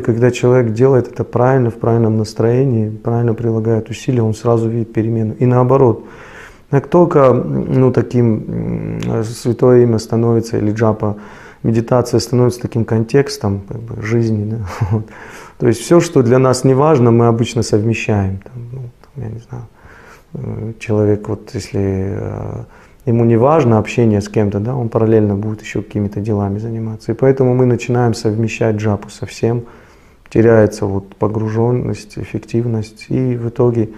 Когда человек делает это правильно, в правильном настроении, правильно прилагает усилия, он сразу видит перемену. И наоборот, как только ну, таким святое имя становится, или джапа, медитация становится таким контекстом как бы, жизни, да, вот. то есть все, что для нас не важно, мы обычно совмещаем. Там, ну, там, я не знаю, э, человек, вот если э, ему не важно общение с кем-то, да, он параллельно будет еще какими-то делами заниматься. И поэтому мы начинаем совмещать джапу со всем, теряется вот погруженность, эффективность, и в итоге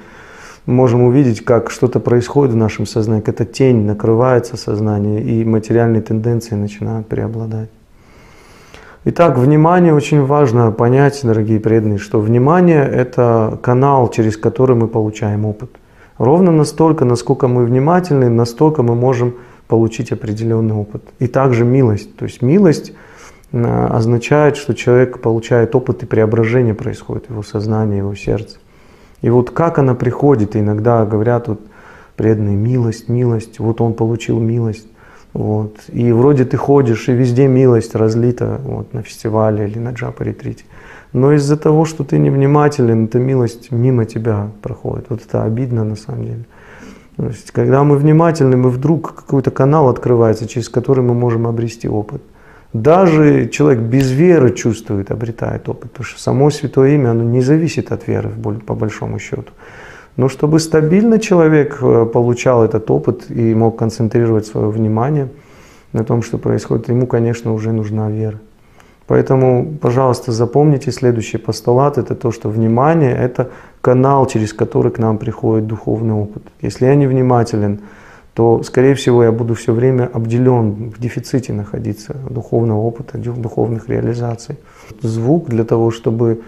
можем увидеть, как что-то происходит в нашем сознании, как эта тень накрывается сознание, и материальные тенденции начинают преобладать. Итак, внимание очень важно понять, дорогие преданные, что внимание – это канал, через который мы получаем опыт. Ровно настолько, насколько мы внимательны, настолько мы можем получить определенный опыт. И также милость. То есть милость означает, что человек получает опыт и преображение происходит его сознании, в его сердце. И вот как она приходит, иногда говорят вот преданные, милость, милость, вот он получил милость. Вот. И вроде ты ходишь, и везде милость разлита вот, на фестивале или на джапа-ретрите. Но из-за того, что ты невнимателен, эта милость мимо тебя проходит. Вот это обидно на самом деле. То есть, когда мы внимательны, мы вдруг какой-то канал открывается, через который мы можем обрести опыт. Даже человек без веры чувствует, обретает опыт, потому что само Святое Имя, оно не зависит от веры, по большому счету. Но чтобы стабильно человек э, получал этот опыт и мог концентрировать свое внимание на том, что происходит, ему, конечно, уже нужна вера. Поэтому, пожалуйста, запомните следующий постулат. Это то, что внимание – это канал, через который к нам приходит духовный опыт. Если я не внимателен, то, скорее всего, я буду все время обделен, в дефиците находиться духовного опыта, духовных реализаций. Звук для того, чтобы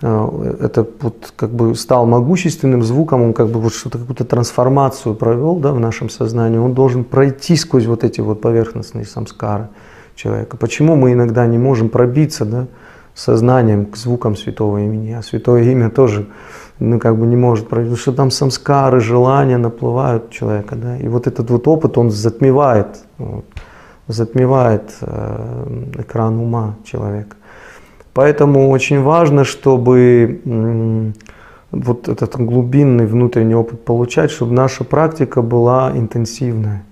э, это вот как бы стал могущественным звуком, он как бы вот что-то, какую-то трансформацию провел да, в нашем сознании, он должен пройти сквозь вот эти вот поверхностные самскары человека. Почему мы иногда не можем пробиться да, сознанием к звукам святого имени, а святое имя тоже ну, как бы не может пробиться, что там самскары, желания наплывают человека. Да, и вот этот вот опыт, он затмевает, вот, затмевает э, экран ума человека. Поэтому очень важно, чтобы м, вот этот глубинный внутренний опыт получать, чтобы наша практика была интенсивная.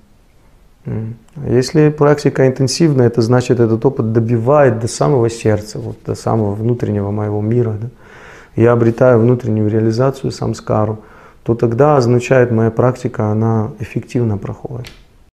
Если практика интенсивная, это значит, этот опыт добивает до самого сердца, вот до самого внутреннего моего мира. Да? Я обретаю внутреннюю реализацию самскару, то тогда означает моя практика, она эффективно проходит.